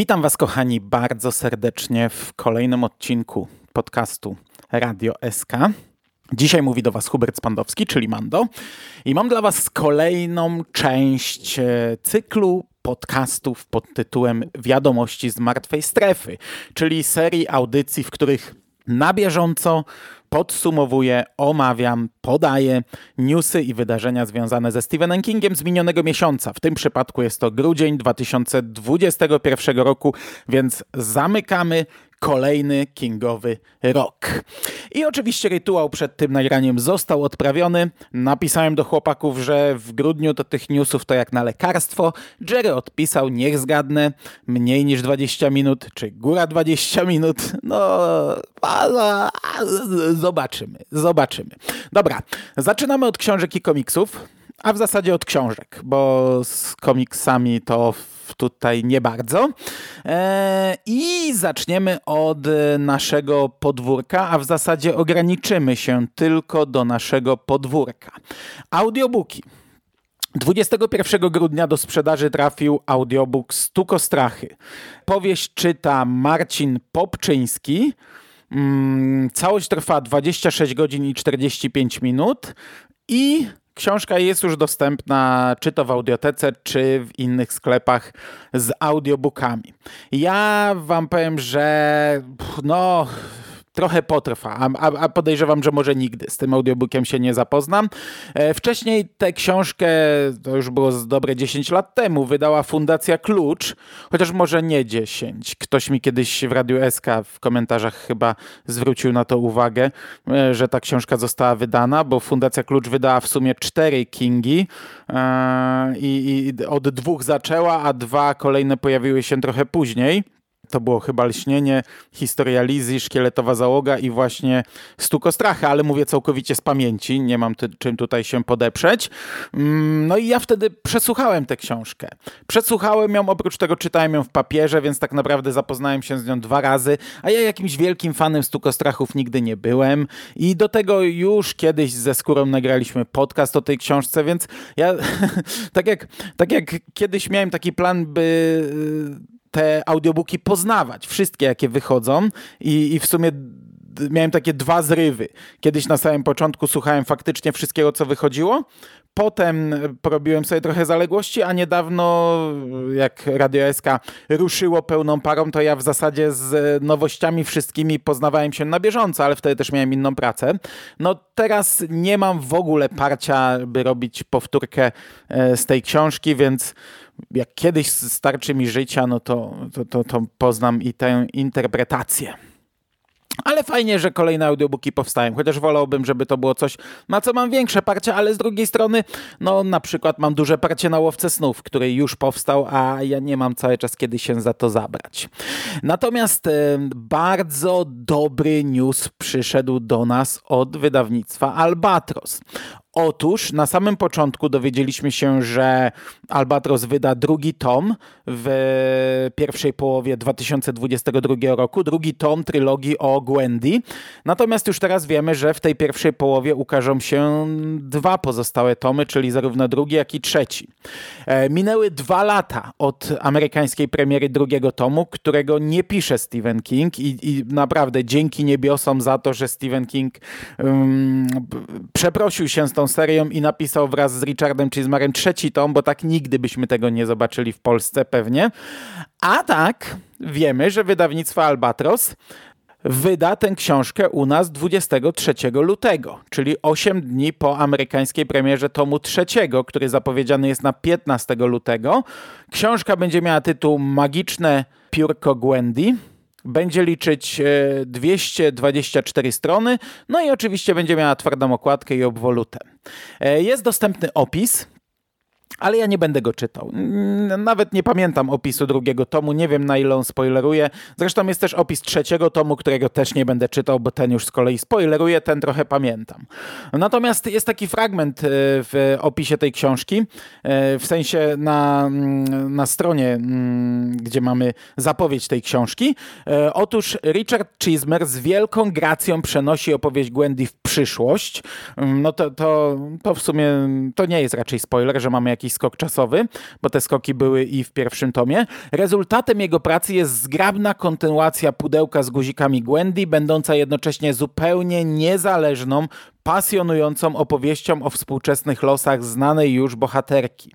Witam Was, kochani, bardzo serdecznie w kolejnym odcinku podcastu Radio SK. Dzisiaj mówi do Was Hubert Spandowski, czyli Mando, i mam dla Was kolejną część e, cyklu podcastów pod tytułem Wiadomości z martwej strefy, czyli serii audycji, w których na bieżąco podsumowuję, omawiam, podaję newsy i wydarzenia związane ze Stephenem Kingiem z minionego miesiąca. W tym przypadku jest to grudzień 2021 roku, więc zamykamy kolejny Kingowy rok. I oczywiście rytuał przed tym nagraniem został odprawiony. Napisałem do chłopaków, że w grudniu to tych newsów to jak na lekarstwo. Jerry odpisał, niech zgadnę, mniej niż 20 minut, czy góra 20 minut. No, zobaczymy, zobaczymy. Dobra, zaczynamy od książek i komiksów. A w zasadzie od książek, bo z komiksami to tutaj nie bardzo. E, I zaczniemy od naszego podwórka, a w zasadzie ograniczymy się tylko do naszego podwórka. Audiobooki. 21 grudnia do sprzedaży trafił audiobook Stuko Strachy. Powieść czyta Marcin Popczyński. Mm, całość trwa 26 godzin i 45 minut i Książka jest już dostępna czy to w audiotece, czy w innych sklepach z audiobookami. Ja wam powiem, że no trochę potrwa, a, a, podejrzewam, że może nigdy z tym audiobookiem się nie zapoznam. E, wcześniej tę książkę, to już było z dobre 10 lat temu, wydała Fundacja Klucz, chociaż może nie 10. Ktoś mi kiedyś w Radiu SK w komentarzach chyba zwrócił na to uwagę, e, że ta książka została wydana, bo Fundacja Klucz wydała w sumie cztery Kingi e, i, i od dwóch zaczęła, a dwa kolejne pojawiły się trochę później to było chyba Lśnienie, Historia Lizy, Szkieletowa Załoga i właśnie Stukostrachy, ale mówię całkowicie z pamięci, nie mam ty, czym tutaj się podeprzeć. Mm, no i ja wtedy przesłuchałem tę książkę. Przesłuchałem ją, oprócz tego czytałem ją w papierze, więc tak naprawdę zapoznałem się z nią dwa razy, a ja jakimś wielkim fanem Stukostrachów nigdy nie byłem i do tego już kiedyś ze Skórą nagraliśmy podcast o tej książce, więc ja tak jak, tak jak kiedyś miałem taki plan, by te audiobooki poznawać, wszystkie jakie wychodzą i, i w sumie miałem takie dwa zrywy. Kiedyś na samym początku słuchałem faktycznie wszystkiego, co wychodziło. Potem porobiłem sobie trochę zaległości, a niedawno, jak Radio SK ruszyło pełną parą, to ja w zasadzie z nowościami wszystkimi poznawałem się na bieżąco, ale wtedy też miałem inną pracę. No teraz nie mam w ogóle parcia, by robić powtórkę e, z tej książki, więc jak kiedyś starczy mi życia, no to, to, to, to poznam i tę interpretację. Ale fajnie, że kolejne audiobooki powstają, chociaż wolałbym, żeby to było coś, na co mam większe parcie, ale z drugiej strony, no na przykład mam duże parcie na Łowce Snów, który już powstał, a ja nie mam cały czas kiedy się za to zabrać. Natomiast e, bardzo dobry news przyszedł do nas od wydawnictwa Albatros. Otóż na samym początku dowiedzieliśmy się, że Albatros wyda drugi tom w pierwszej połowie 2022 roku, drugi tom trylogii o Gwendy. Natomiast już teraz wiemy, że w tej pierwszej połowie ukażą się dwa pozostałe tomy, czyli zarówno drugi, jak i trzeci. E, minęły dwa lata od amerykańskiej premiery drugiego tomu, którego nie pisze Stephen King i, i naprawdę dzięki niebiosom za to, że Stephen King um, przeprosił się z tą serią i napisał wraz z Richardem Chismarem trzeci tom, bo tak nigdy byśmy tego nie zobaczyli w Polsce pewnie. A tak wiemy, że wydawnictwo Albatros wyda tę książkę u nas 23 lutego, czyli 8 dni po amerykańskiej premierze tomu trzeciego, który zapowiedziany jest na 15 lutego. Książka będzie miała tytuł Magiczne piórko Gwendy będzie liczyć 224 strony, no i oczywiście będzie miała twardą okładkę i obwolutę. Jest dostępny opis, ale ja nie będę go czytał. Nawet nie pamiętam opisu drugiego tomu, nie wiem na ile on spoileruje. Zresztą jest też opis trzeciego tomu, którego też nie będę czytał, bo ten już z kolei spoileruje, ten trochę pamiętam. Natomiast jest taki fragment e, w opisie tej książki, e, w sensie na, na stronie, gdzie mamy zapowiedź tej książki. E, otóż Richard Chismer z wielką gracją przenosi opowieść Gwendy w przyszłość. Mm, no to, to, to w sumie to nie jest raczej spoiler, że mamy jakiś jakiś skok czasowy, bo te skoki były i w pierwszym tomie. Rezultatem jego pracy jest zgrabna kontynuacja pudełka z guzikami Gwendy, będąca jednocześnie zupełnie niezależną, pasjonującą opowieścią o współczesnych losach znanej już bohaterki.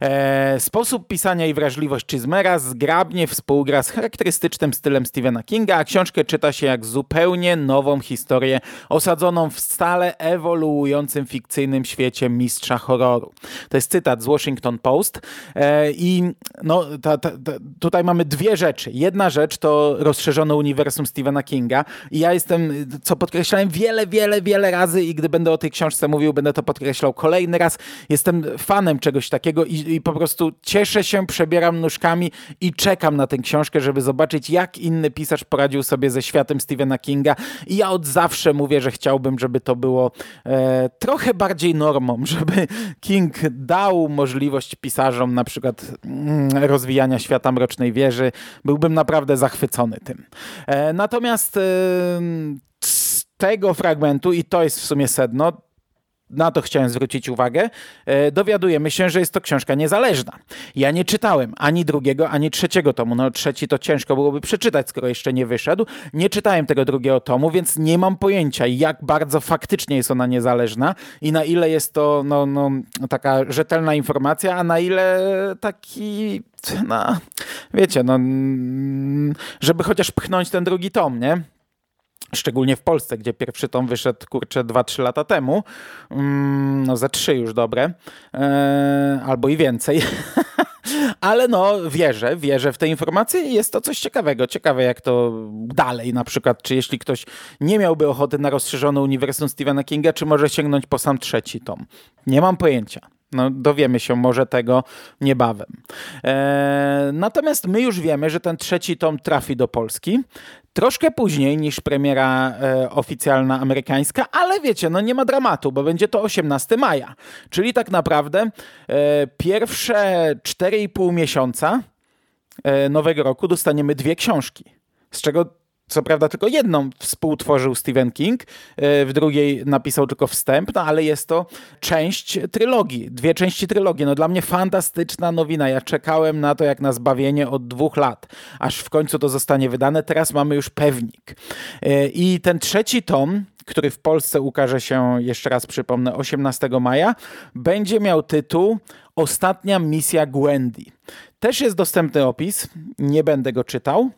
E, sposób pisania i wrażliwość Chismera zgrabnie współgra z charakterystycznym stylem Stephena Kinga, a książkę czyta się jak zupełnie nową historię osadzoną w stale ewoluującym fikcyjnym świecie mistrza horroru. To jest cytat z Washington Post e, i no, ta, ta, ta, tutaj mamy dwie rzeczy. Jedna rzecz to rozszerzone uniwersum Stephena Kinga i ja jestem, co podkreślałem wiele, wiele, wiele razy i gdy będę o tej książce mówił, będę to podkreślał kolejny raz. Jestem fanem czegoś takiego i i po prostu cieszę się, przebieram nóżkami i czekam na tę książkę, żeby zobaczyć, jak inny pisarz poradził sobie ze światem Stephena Kinga. I ja od zawsze mówię, że chciałbym, żeby to było e, trochę bardziej normą, żeby King dał możliwość pisarzom na przykład mm, rozwijania świata Mrocznej Wieży. Byłbym naprawdę zachwycony tym. E, natomiast e, tego fragmentu, i to jest w sumie sedno, na to chciałem zwrócić uwagę, e, dowiadujemy się, że jest to książka niezależna. Ja nie czytałem ani drugiego, ani trzeciego tomu. No trzeci to ciężko byłoby przeczytać, skoro jeszcze nie wyszedł. Nie czytałem tego drugiego tomu, więc nie mam pojęcia, jak bardzo faktycznie jest ona niezależna i na ile jest to no, no, taka rzetelna informacja, a na ile taki, no, wiecie, no, żeby chociaż pchnąć ten drugi tom, nie? Szczególnie w Polsce, gdzie pierwszy tom wyszedł, kurczę, 2-3 lata temu. Mm, no, za trzy już dobre. Eee, albo i więcej. Ale no, wierzę, wierzę w te informacje i jest to coś ciekawego. Ciekawe, jak to dalej na przykład, czy jeśli ktoś nie miałby ochoty na rozszerzone uniwersum Stephena Kinga, czy może sięgnąć po sam trzeci tom. Nie mam pojęcia. No, dowiemy się może tego niebawem. Eee, natomiast my już wiemy, że ten trzeci tom trafi do Polski. Troszkę później niż premiera e, oficjalna amerykańska, ale wiecie, no nie ma dramatu, bo będzie to 18 maja. Czyli tak naprawdę e, pierwsze 4,5 miesiąca e, nowego roku dostaniemy dwie książki. Z czego co prawda tylko jedną współtworzył Stephen King, e, w drugiej napisał tylko wstęp, no ale jest to część trylogii, dwie części trylogii. No dla mnie fantastyczna nowina. Ja czekałem na to jak na zbawienie od dwóch lat, aż w końcu to zostanie wydane. Teraz mamy już pewnik. E, I ten trzeci tom, który w Polsce ukaże się, jeszcze raz przypomnę, 18 maja, będzie miał tytuł Ostatnia misja Gwendy. Też jest dostępny opis, nie będę go czytał.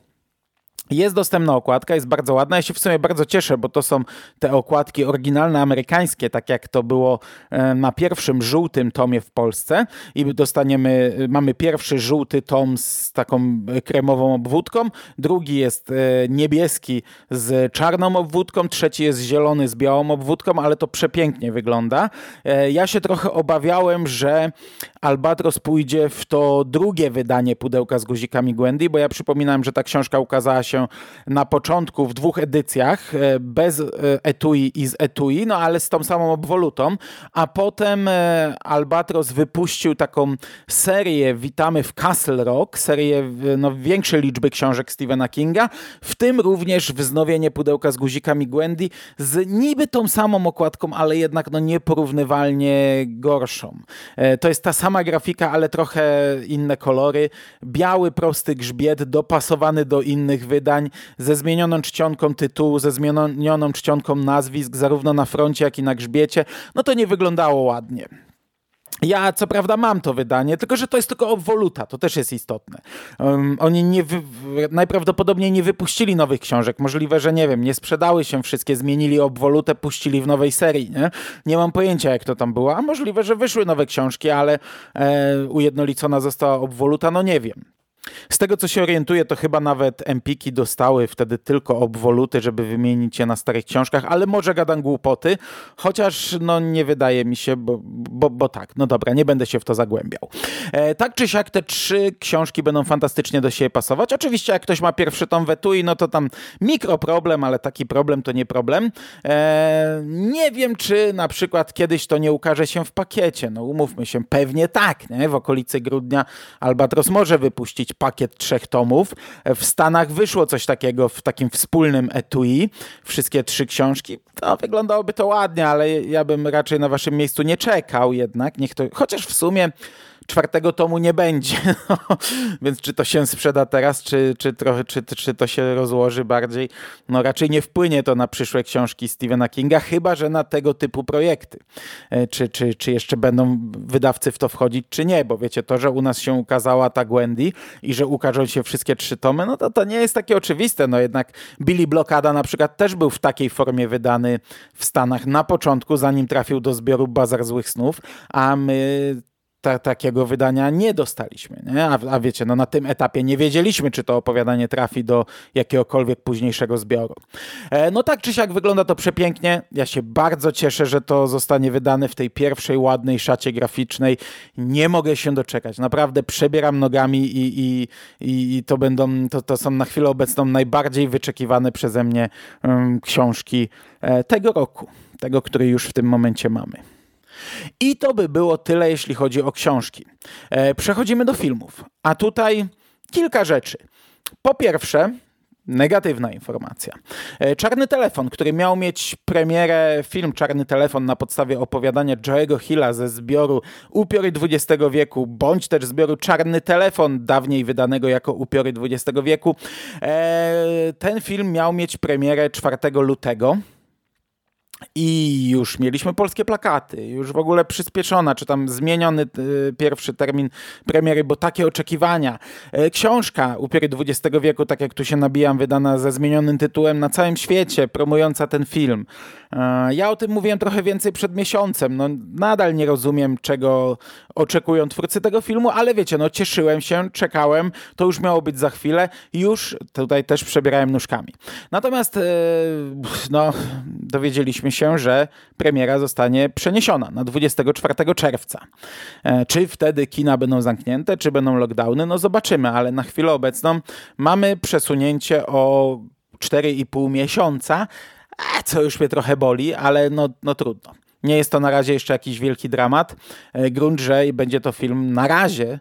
Jest dostępna okładka, jest bardzo ładna. Ja się w sumie bardzo cieszę, bo to są te okładki oryginalne amerykańskie, tak jak to było e, na pierwszym żółtym tomie w Polsce. I dostaniemy, mamy pierwszy żółty tom z taką kremową obwódką, drugi jest e, niebieski z czarną obwódką, trzeci jest zielony z białą obwódką, ale to przepięknie wygląda. E, ja się trochę obawiałem, że Albatros pójdzie w to drugie wydanie pudełka z guzikami Gwendy, bo ja przypominałem, że ta książka ukazała się na początku w dwóch edycjach, e, bez e, etui i z etui, no ale z tą samą obwolutą, a potem e, Albatros wypuścił taką serię Witamy w Castle Rock, serię no, większej liczby książek Stephena Kinga, w tym również wznowienie pudełka z guzikami Gwendy z niby tą samą okładką, ale jednak no nieporównywalnie gorszą. To jest ta sama grafika, ale trochę inne kolory. Biały, prosty grzbiet dopasowany do innych wydań wydań ze zmienioną czcionką tytułu, ze zmienioną czcionką nazwisk, zarówno na froncie, jak i na grzbiecie, no to nie wyglądało ładnie. Ja co prawda mam to wydanie, tylko że to jest tylko obwoluta, to też jest istotne. Um, oni nie wy, najprawdopodobniej nie wypuścili nowych książek. Możliwe, że nie wiem, nie sprzedały się wszystkie, zmienili obwolutę, puścili w nowej serii. Nie, nie mam pojęcia, jak to tam było. A możliwe, że wyszły nowe książki, ale e, ujednolicona została obwoluta, no nie wiem. Z tego co się orientuję, to chyba nawet Empiki dostały wtedy tylko obwoluty, żeby wymienić je na starych książkach, ale może gadam głupoty, chociaż no nie wydaje mi się, bo, bo, bo tak, no dobra, nie będę się w to zagłębiał. E, tak czy siak te trzy książki będą fantastycznie do siebie pasować. Oczywiście jak ktoś ma pierwszy tom Wetui, no to tam mikroproblem, ale taki problem to nie problem. E, nie wiem, czy na przykład kiedyś to nie ukaże się w pakiecie. No umówmy się, pewnie tak, nie? W okolicy grudnia Albatros może wypuścić pakiet trzech tomów. W Stanach wyszło coś takiego w takim wspólnym etui, wszystkie trzy książki. To wyglądałoby to ładnie, ale ja bym raczej na waszym miejscu nie czekał jednak. Niech to, chociaż w sumie czwartego tomu nie będzie. No, więc czy to się sprzeda teraz, czy, czy, trochę, czy, czy to się rozłoży bardziej? No raczej nie wpłynie to na przyszłe książki Stephena Kinga, chyba że na tego typu projekty. E, czy, czy, czy jeszcze będą wydawcy w to wchodzić, czy nie? Bo wiecie, to, że u nas się ukazała ta Gwendy i że ukażą się wszystkie trzy tomy, no to to nie jest takie oczywiste. No jednak Billy Blokada na przykład też był w takiej formie wydany w Stanach na początku, zanim trafił do zbioru Bazar Złych Snów, a my ta, takiego wydania nie dostaliśmy. Nie? A, a, wiecie, no na tym etapie nie wiedzieliśmy, czy to opowiadanie trafi do jakiegokolwiek późniejszego zbioru. E, no tak czy siak wygląda to przepięknie. Ja się bardzo cieszę, że to zostanie wydane w tej pierwszej ładnej szacie graficznej. Nie mogę się doczekać. Naprawdę przebieram nogami i, i, i to będą, to, to są na chwilę obecną najbardziej wyczekiwane przeze mnie um, książki e, tego roku. Tego, który już w tym momencie mamy. I to by było tyle, jeśli chodzi o książki. E, przechodzimy do filmów. A tutaj kilka rzeczy. Po pierwsze, Negatywna informacja. E, Czarny Telefon, który miał mieć premierę, film Czarny Telefon na podstawie opowiadania Joe'ego Hilla ze zbioru Upiory XX wieku, bądź też zbioru Czarny Telefon, dawniej wydanego jako Upiory XX wieku. E, ten film miał mieć premierę 4 lutego. I już mieliśmy polskie plakaty, już w ogóle przyspieszona, czy tam zmieniony y, pierwszy termin premiery, bo takie oczekiwania. E, książka Upiory XX wieku, tak jak tu się nabijam, wydana ze zmienionym tytułem na całym świecie, promująca ten film. E, ja o tym mówiłem trochę więcej przed miesiącem. No, nadal nie rozumiem, czego oczekują twórcy tego filmu, ale wiecie, no cieszyłem się, czekałem, to już miało być za chwilę, już tutaj też przebierałem nóżkami. Natomiast e, no, dowiedzieliśmy się, że premiera zostanie przeniesiona na 24 czerwca. E, czy wtedy kina będą zamknięte, czy będą lockdowny? No zobaczymy, ale na chwilę obecną mamy przesunięcie o 4,5 miesiąca, co już mnie trochę boli, ale no, no trudno. Nie jest to na razie jeszcze jakiś wielki dramat. E, grunt, że będzie to film na razie e,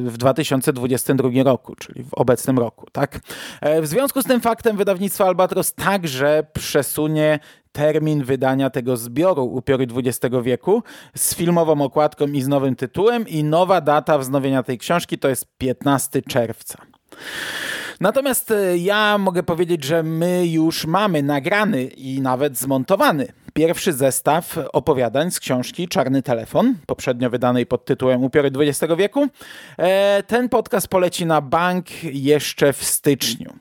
w 2022 roku, czyli w obecnym roku. Tak? E, w związku z tym faktem wydawnictwo Albatros także przesunie termin wydania tego zbioru Upiory XX wieku z filmową okładką i z nowym tytułem i nowa data wznowienia tej książki to jest 15 czerwca. Natomiast e, ja mogę powiedzieć, że my już mamy nagrany i nawet zmontowany pierwszy zestaw opowiadań z książki Czarny Telefon, poprzednio wydanej pod tytułem Upiory XX wieku. E, ten podcast poleci na bank jeszcze w styczniu.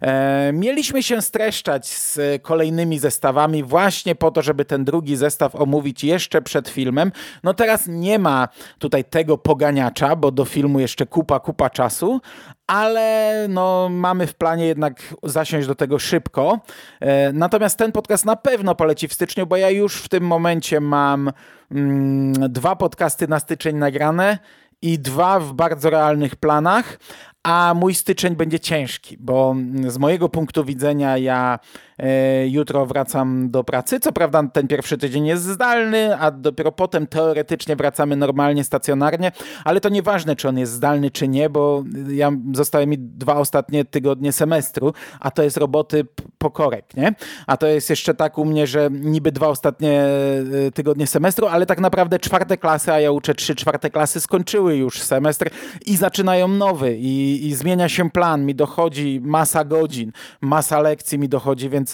E, mieliśmy się streszczać z kolejnymi zestawami właśnie po to, żeby ten drugi zestaw omówić jeszcze przed filmem. No teraz nie ma tutaj tego poganiacza, bo do filmu jeszcze kupa, kupa czasu, ale no, mamy w planie jednak zasiąść do tego szybko. E, natomiast ten podcast na pewno poleci w styczniu, bo ja już w tym momencie mam mm, dwa podcasty na styczeń nagrane i dwa w bardzo realnych planach, a mój styczeń będzie ciężki, bo z mojego punktu widzenia ja jutro wracam do pracy. Co prawda ten pierwszy tydzień jest zdalny, a dopiero potem teoretycznie wracamy normalnie, stacjonarnie, ale to nieważne, czy on jest zdalny, czy nie, bo ja zostały mi dwa ostatnie tygodnie semestru, a to jest roboty pokorek, nie? A to jest jeszcze tak u mnie, że niby dwa ostatnie e, tygodnie semestru, ale tak naprawdę czwarte klasy, a ja uczę trzy czwarte klasy, skończyły już semestr i zaczynają nowy i i, zmienia się plan, mi dochodzi masa godzin, masa lekcji mi dochodzi, więc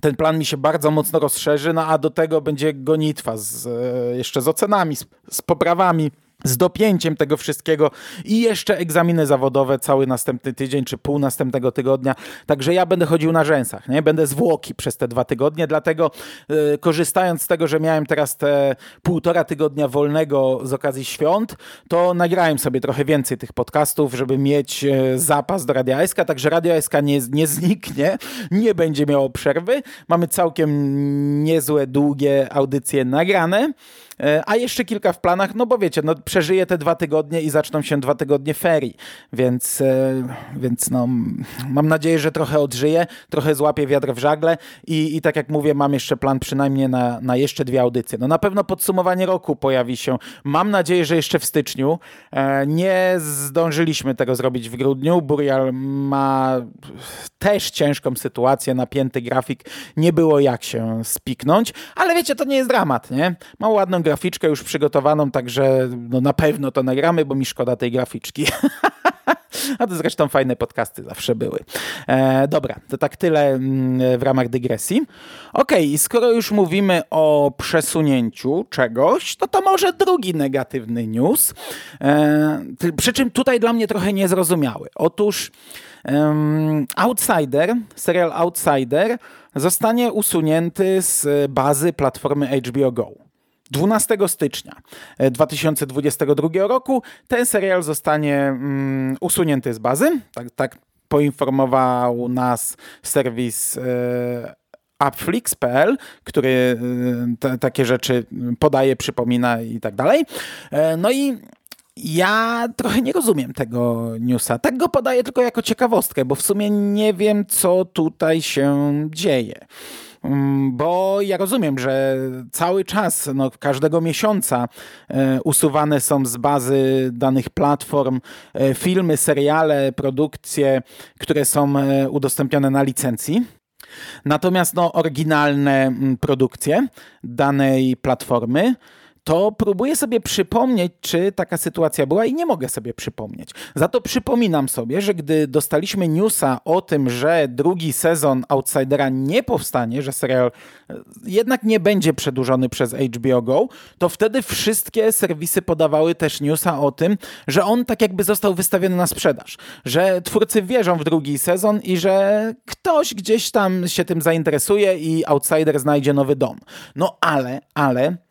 ten plan mi się bardzo mocno rozszerzy, no a do tego będzie gonitwa z, e, jeszcze z ocenami, z, z poprawami. Z dopięciem tego wszystkiego i jeszcze egzaminy zawodowe cały następny tydzień czy pół następnego tygodnia. Także ja będę chodził na rzęsach, nie? Będę zwłoki przez te dwa tygodnie, dlatego yy, korzystając z tego, że miałem teraz te półtora tygodnia wolnego z okazji świąt, to nagrałem sobie trochę więcej tych podcastów, żeby mieć yy, zapas do Radia SK, także Radio SK nie, nie zniknie, nie będzie miało przerwy. Mamy całkiem niezłe, długie audycje nagrane. E, a jeszcze kilka w planach, no bo wiecie, no przeżyję te dwa tygodnie i zaczną się dwa tygodnie ferii, więc, e, więc no, mam nadzieję, że trochę odżyję, trochę złapię wiatr w żagle i, i tak jak mówię, mam jeszcze plan przynajmniej na, na jeszcze dwie audycje. No na pewno podsumowanie roku pojawi się, mam nadzieję, że jeszcze w styczniu. E, nie zdążyliśmy tego zrobić w grudniu. Burial ma też ciężką sytuację, napięty grafik, nie było jak się spiknąć, ale wiecie, to nie jest dramat, nie? Ma ładną graficzkę już przygotowaną, także no na pewno to nagramy, bo mi szkoda tej graficzki. A to zresztą fajne podcasty zawsze były. E, dobra, to tak tyle mm, w ramach dygresji. Okej, okay, skoro już mówimy o przesunięciu czegoś, to to może drugi negatywny news. E, przy czym tutaj dla mnie trochę niezrozumiały. Otóż um, Outsider, serial Outsider zostanie usunięty z bazy platformy HBO Go. 12 stycznia 2022 e, roku ten serial zostanie mm, usunięty z bazy. Tak, tak poinformował nas serwis e, Upflix.pl, który e, te, takie rzeczy podaje, przypomina i tak dalej. No i ja trochę nie rozumiem tego newsa. Tak go podaję tylko jako ciekawostkę, bo w sumie nie wiem, co tutaj się dzieje. Mm, bo ja rozumiem, że cały czas, no, każdego miesiąca e, usuwane są z bazy danych platform e, filmy, seriale, produkcje, które są e, udostępnione na licencji. Natomiast no, oryginalne mm, produkcje danej platformy to próbuję sobie przypomnieć, czy taka sytuacja była i nie mogę sobie przypomnieć. Za to przypominam sobie, że gdy dostaliśmy newsa o tym, że drugi sezon Outsidera nie powstanie, że serial e, jednak nie będzie przedłużony przez HBO Go, to wtedy wszystkie serwisy podawały też newsa o tym, że on tak jakby został wystawiony na sprzedaż, że twórcy wierzą w drugi sezon i że ktoś gdzieś tam się tym zainteresuje i Outsider znajdzie nowy dom. No ale, ale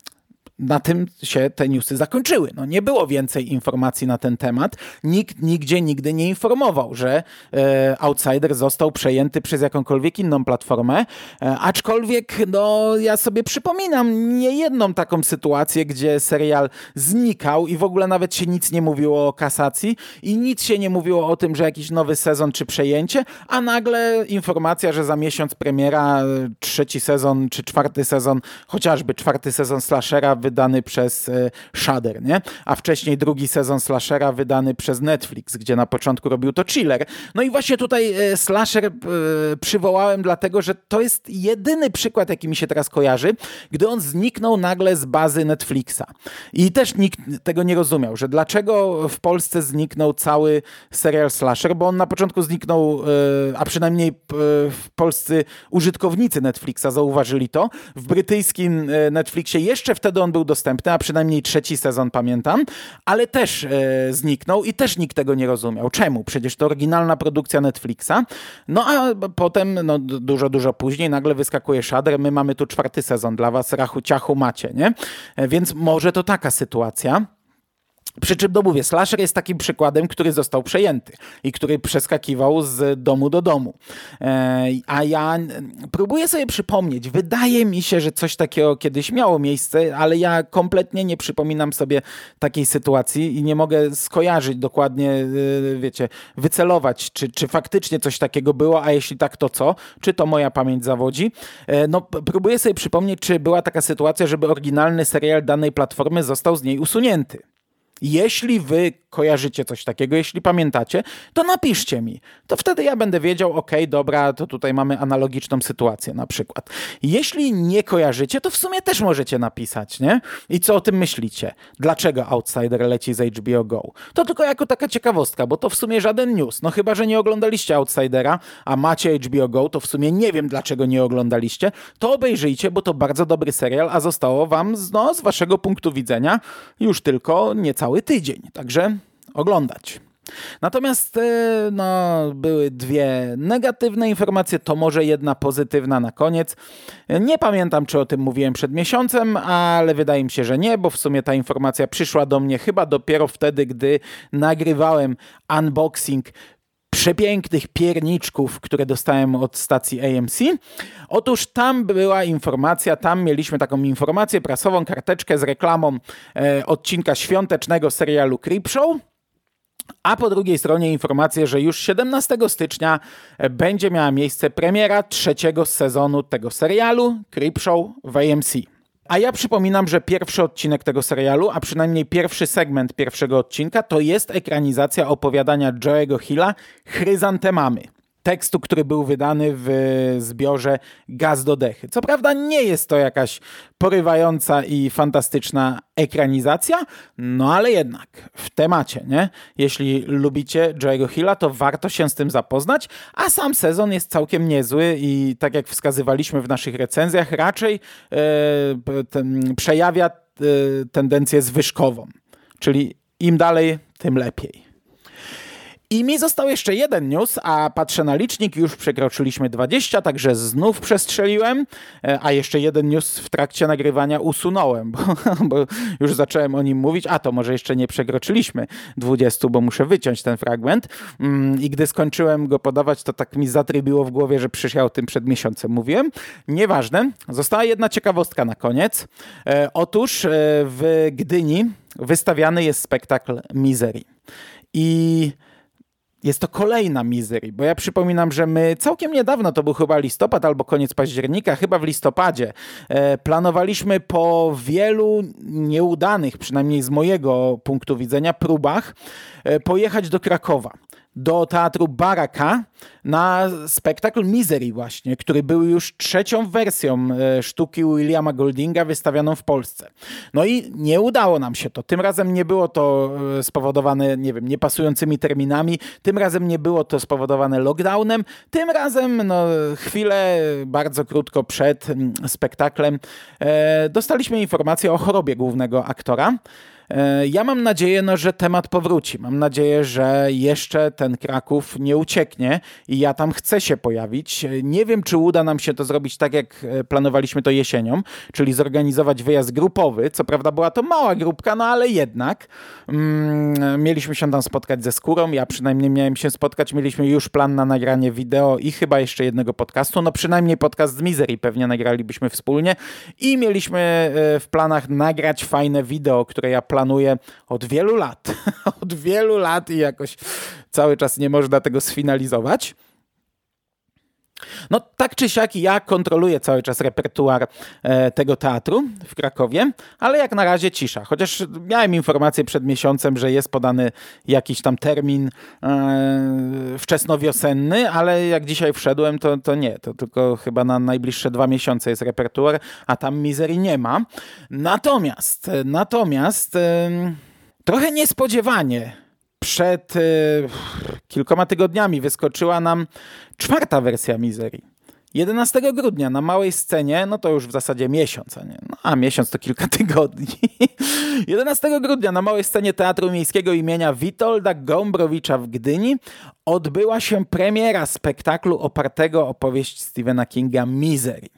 na tym się te newsy zakończyły. No, nie było więcej informacji na ten temat. Nikt nigdzie nigdy nie informował, że e, Outsider został przejęty przez jakąkolwiek inną platformę. E, aczkolwiek no, ja sobie przypominam niejedną taką sytuację, gdzie serial znikał i w ogóle nawet się nic nie mówiło o kasacji i nic się nie mówiło o tym, że jakiś nowy sezon czy przejęcie, a nagle informacja, że za miesiąc premiera trzeci sezon czy czwarty sezon, chociażby czwarty sezon slashera wydany przez e, Shudder, nie? A wcześniej drugi sezon slashera wydany przez Netflix, gdzie na początku robił to Chiller. No i właśnie tutaj e, slasher e, przywołałem dlatego, że to jest jedyny przykład, jaki mi się teraz kojarzy, gdy on zniknął nagle z bazy Netflixa. I też nikt tego nie rozumiał, że dlaczego w Polsce zniknął cały serial slasher, bo on na początku zniknął, a przynajmniej polscy użytkownicy Netflixa zauważyli to. W brytyjskim Netflixie jeszcze wtedy on był dostępny, a przynajmniej trzeci sezon pamiętam, ale też e, zniknął i też nikt tego nie rozumiał. Czemu? Przecież to oryginalna produkcja Netflixa. No a potem, no, dużo, dużo później nagle wyskakuje Shudder, my mamy tu czwarty sezon dla was, rachu ciachu macie, nie? E, więc może to taka sytuacja. Przy czym, no mówię, slasher jest takim przykładem, który został przejęty i który przeskakiwał z domu do domu. E, a ja próbuję sobie przypomnieć, wydaje mi się, że coś takiego kiedyś miało miejsce, ale ja kompletnie nie przypominam sobie takiej sytuacji i nie mogę skojarzyć dokładnie, e, wiecie, wycelować, czy, czy faktycznie coś takiego było, a jeśli tak, to co? Czy to moja pamięć zawodzi? E, no, próbuję sobie przypomnieć, czy była taka sytuacja, żeby oryginalny serial danej platformy został z niej usunięty. Jeśli wy kojarzycie coś takiego, jeśli pamiętacie, to napiszcie mi. To wtedy ja będę wiedział, ok, dobra, to tutaj mamy analogiczną sytuację na przykład. Jeśli nie kojarzycie, to w sumie też możecie napisać, nie? I co o tym myślicie? Dlaczego Outsider leci z HBO Go? To tylko jako taka ciekawostka, bo to w sumie żaden news. No chyba, że nie oglądaliście Outsidera, a macie HBO Go, to w sumie nie wiem, dlaczego nie oglądaliście. To obejrzyjcie, bo to bardzo dobry serial, a zostało wam, no, z waszego punktu widzenia, już tylko niecały tydzień. Także oglądać. Natomiast e, no, były dwie negatywne informacje, to może jedna pozytywna na koniec. Nie pamiętam, czy o tym mówiłem przed miesiącem, ale wydaje mi się, że nie, bo w sumie ta informacja przyszła do mnie chyba dopiero wtedy, gdy nagrywałem unboxing przepięknych pierniczków, które dostałem od stacji AMC. Otóż tam była informacja, tam mieliśmy taką informację prasową, karteczkę z reklamą e, odcinka świątecznego serialu Creepshow. A po drugiej stronie informację, że już 17 stycznia będzie miała miejsce premiera trzeciego sezonu tego serialu Creepshow w AMC. A ja przypominam, że pierwszy odcinek tego serialu, a przynajmniej pierwszy segment pierwszego odcinka, to jest ekranizacja opowiadania Joe'ego Hilla Chryzantemamy tekstu, który był wydany w zbiorze Gaz do Dechy. Co prawda nie jest to jakaś porywająca i fantastyczna ekranizacja, no ale jednak w temacie, nie? Jeśli lubicie Joe'ego Hilla, to warto się z tym zapoznać, a sam sezon jest całkiem niezły i tak jak wskazywaliśmy w naszych recenzjach, raczej e, ten, przejawia e, tendencję zwyżkową, czyli im dalej, tym lepiej. I mi został jeszcze jeden news, a patrzę na licznik, już przekroczyliśmy 20, także znów przestrzeliłem, e, a jeszcze jeden news w trakcie nagrywania usunąłem, bo, bo, już zacząłem o nim mówić, a to może jeszcze nie przekroczyliśmy 20, bo muszę wyciąć ten fragment mm, i gdy skończyłem go podawać, to tak mi zatrybiło w głowie, że przecież ja tym przed miesiącem mówiłem. Nieważne, została jedna ciekawostka na koniec. E, otóż e, w Gdyni wystawiany jest spektakl Misery. I jest to kolejna misery, bo ja przypominam, że my całkiem niedawno, to był chyba listopad albo koniec października, chyba w listopadzie, e, planowaliśmy po wielu nieudanych, przynajmniej z mojego punktu widzenia, próbach e, pojechać do Krakowa do teatru Baraka na spektakl Misery właśnie, który był już trzecią wersją e, sztuki Williama Goldinga wystawianą w Polsce. No i nie udało nam się to. Tym razem nie było to e, spowodowane, nie wiem, niepasującymi terminami, tym razem nie było to spowodowane lockdownem, tym razem no, chwilę, bardzo krótko przed mm, spektaklem e, dostaliśmy informację o chorobie głównego aktora. E, ja mam nadzieję, no, że temat powróci. Mam nadzieję, że jeszcze ten Kraków nie ucieknie i ja tam chcę się pojawić. Nie wiem, czy uda nam się to zrobić tak, jak e, planowaliśmy to jesienią, czyli zorganizować wyjazd grupowy. Co prawda była to mała grupka, no ale jednak. Mm, mieliśmy się tam spotkać ze skórą. Ja przynajmniej miałem się spotkać. Mieliśmy już plan na nagranie wideo i chyba jeszcze jednego podcastu. No przynajmniej podcast z Misery pewnie nagralibyśmy wspólnie. I mieliśmy e, w planach nagrać fajne wideo, które ja planuję od wielu lat. od wielu lat i jakoś cały czas nie można tego sfinalizować. No tak czy siak ja kontroluję cały czas repertuar e, tego teatru w Krakowie, ale jak na razie cisza. Chociaż miałem informację przed miesiącem, że jest podany jakiś tam termin e, wczesnowiosenny, ale jak dzisiaj wszedłem, to, to nie. To tylko chyba na najbliższe dwa miesiące jest repertuar, a tam mizerii nie ma. Natomiast, natomiast e, trochę niespodziewanie przed y, kilkoma tygodniami wyskoczyła nam czwarta wersja Misery. 11 grudnia na małej scenie, no to już w zasadzie miesiąc, a nie, no, a miesiąc to kilka tygodni. 11 grudnia na małej scenie Teatru Miejskiego imienia Witolda Gombrowicza w Gdyni odbyła się premiera spektaklu opartego o powieść Stephena Kinga Misery.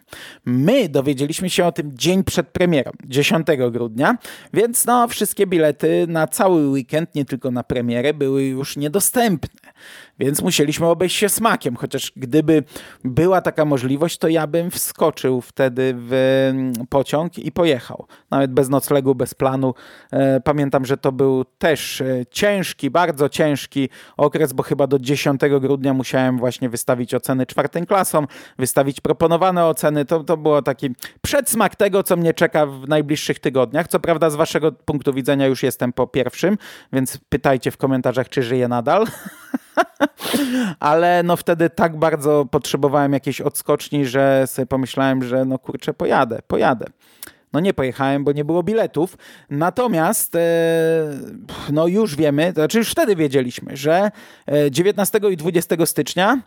My dowiedzieliśmy się o tym dzień przed premierą, 10 grudnia, więc no wszystkie bilety na cały weekend, nie tylko na premierę, były już niedostępne. Więc musieliśmy obejść się smakiem, chociaż gdyby była taka możliwość, to ja bym wskoczył wtedy w mm, pociąg i pojechał. Nawet bez noclegu, bez planu. E, pamiętam, że to był też e, ciężki, bardzo ciężki okres, bo chyba do 10 grudnia musiałem właśnie wystawić oceny czwartym klasom, wystawić proponowane oceny. To, to było taki przedsmak tego, co mnie czeka w najbliższych tygodniach. Co prawda z waszego punktu widzenia już jestem po pierwszym, więc pytajcie w komentarzach, czy żyję nadal. Ale no wtedy tak bardzo potrzebowałem jakiejś odskoczni, że sobie pomyślałem, że no kurczę, pojadę, pojadę. No nie pojechałem, bo nie było biletów. Natomiast e, no już wiemy, to znaczy już wtedy wiedzieliśmy, że 19 e, i 20 stycznia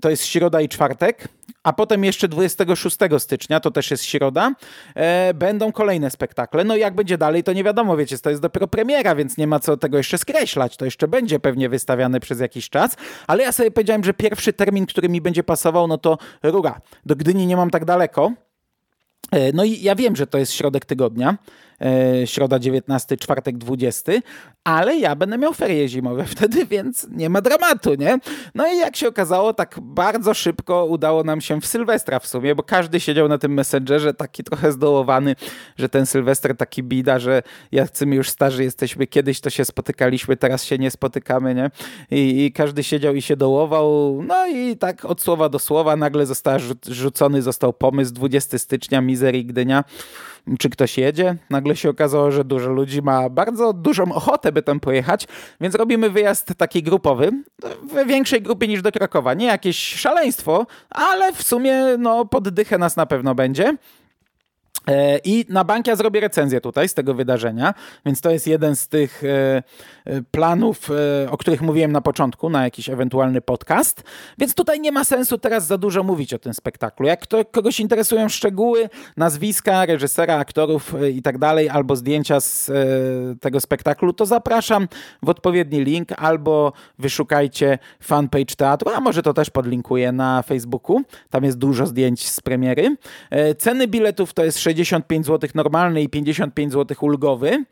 to jest środa i czwartek, a potem jeszcze 26 stycznia, to też jest środa, e, będą kolejne spektakle. No i jak będzie dalej, to nie wiadomo, wiecie, to jest dopiero premiera, więc nie ma co tego jeszcze skreślać. To jeszcze będzie pewnie wystawiane przez jakiś czas, ale ja sobie powiedziałem, że pierwszy termin, który mi będzie pasował, no to rura. Do Gdyni nie mam tak daleko, E, no i ja wiem, że to jest środek tygodnia, środa 19, czwartek 20, ale ja będę miał ferie zimowe wtedy, więc nie ma dramatu, nie? No i jak się okazało, tak bardzo szybko udało nam się w Sylwestra w sumie, bo każdy siedział na tym Messengerze taki trochę zdołowany, że ten Sylwester taki bida, że jacy my już starzy jesteśmy, kiedyś to się spotykaliśmy, teraz się nie spotykamy, nie? I, i każdy siedział i się dołował, no i tak od słowa do słowa nagle został rzucony, został pomysł 20 stycznia, Misery Gdynia, czy ktoś jedzie. Nagle się okazało, że dużo ludzi ma bardzo dużą ochotę, by tam pojechać, więc robimy wyjazd taki grupowy, w większej grupie niż do Krakowa. Nie jakieś szaleństwo, ale w sumie no, poddychę nas na pewno będzie. E, I na bank ja zrobię recenzję tutaj z tego wydarzenia, więc to jest jeden z tych e, e, planów, o których mówiłem na początku, na jakiś ewentualny podcast. Więc tutaj nie ma sensu teraz za dużo mówić o tym spektaklu. Jak to, kogoś interesują szczegóły, nazwiska reżysera, aktorów i tak dalej, albo zdjęcia z tego spektaklu, to zapraszam w odpowiedni link, albo wyszukajcie fanpage teatru, a może to też podlinkuję na Facebooku. Tam jest dużo zdjęć z premiery. Ceny biletów to jest 60 65 zł normalny i 55 zł ulgowy.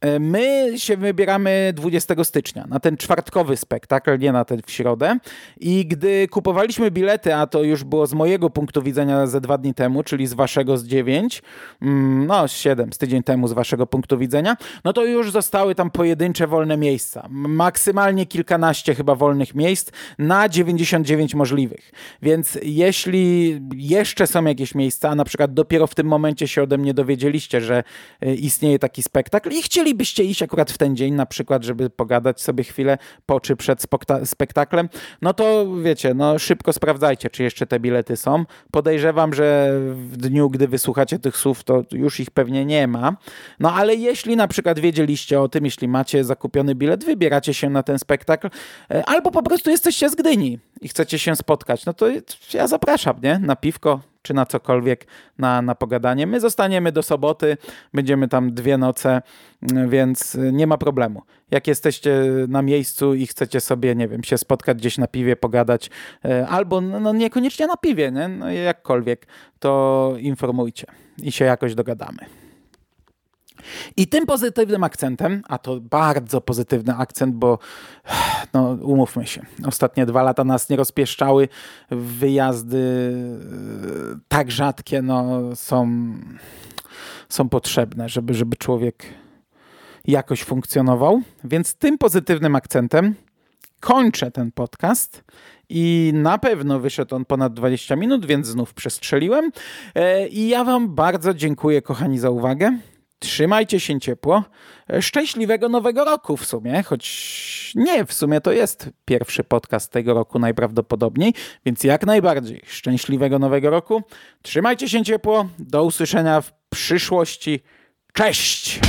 E, my się wybieramy 20 stycznia na ten czwartkowy spektakl, nie na ten w środę. I gdy kupowaliśmy bilety, a to już było z mojego punktu widzenia ze dwa dni temu, czyli z waszego z 9, mm, no z 7, z tydzień temu z waszego punktu widzenia, no to już zostały tam pojedyncze wolne miejsca. Maksymalnie kilkanaście chyba wolnych miejsc na 99 możliwych. Więc jeśli jeszcze są jakieś miejsca, a na przykład dopiero w tym momencie się ode mnie dowiedzieliście, że e, istnieje taki spektakl i chcieli chcielibyście iść akurat w ten dzień, na przykład, żeby pogadać sobie chwilę po czy przed spektaklem, no to wiecie, no szybko sprawdzajcie, czy jeszcze te bilety są. Podejrzewam, że w dniu, gdy wysłuchacie tych słów, to już ich pewnie nie ma. No ale jeśli na przykład wiedzieliście o tym, jeśli macie zakupiony bilet, wybieracie się na ten spektakl, e, albo po prostu jesteście z Gdyni i chcecie się spotkać, no to ja zapraszam, nie? Na piwko, czy na cokolwiek, na, na pogadanie. My zostaniemy do soboty, będziemy tam dwie noce, więc nie ma problemu. Jak jesteście na miejscu i chcecie sobie, nie wiem, się spotkać gdzieś na piwie, pogadać, e, albo no, no niekoniecznie na piwie, nie? No, jakkolwiek, to informujcie i się jakoś dogadamy. I tym pozytywnym akcentem, a to bardzo pozytywny akcent, bo no, umówmy się, ostatnie dwa lata nas nie rozpieszczały, wyjazdy e, tak rzadkie no, są, są potrzebne, żeby, żeby człowiek jakoś funkcjonował. Więc tym pozytywnym akcentem kończę ten podcast i na pewno wyszedł on ponad 20 minut, więc znów przestrzeliłem. E, I ja Wam bardzo dziękuję, kochani, za uwagę. Trzymajcie się ciepło. Szczęśliwego nowego roku w sumie, choć nie, w sumie to jest pierwszy podcast tego roku najprawdopodobniej, więc jak najbardziej szczęśliwego nowego roku. Trzymajcie się ciepło. Do usłyszenia w przyszłości. Cześć!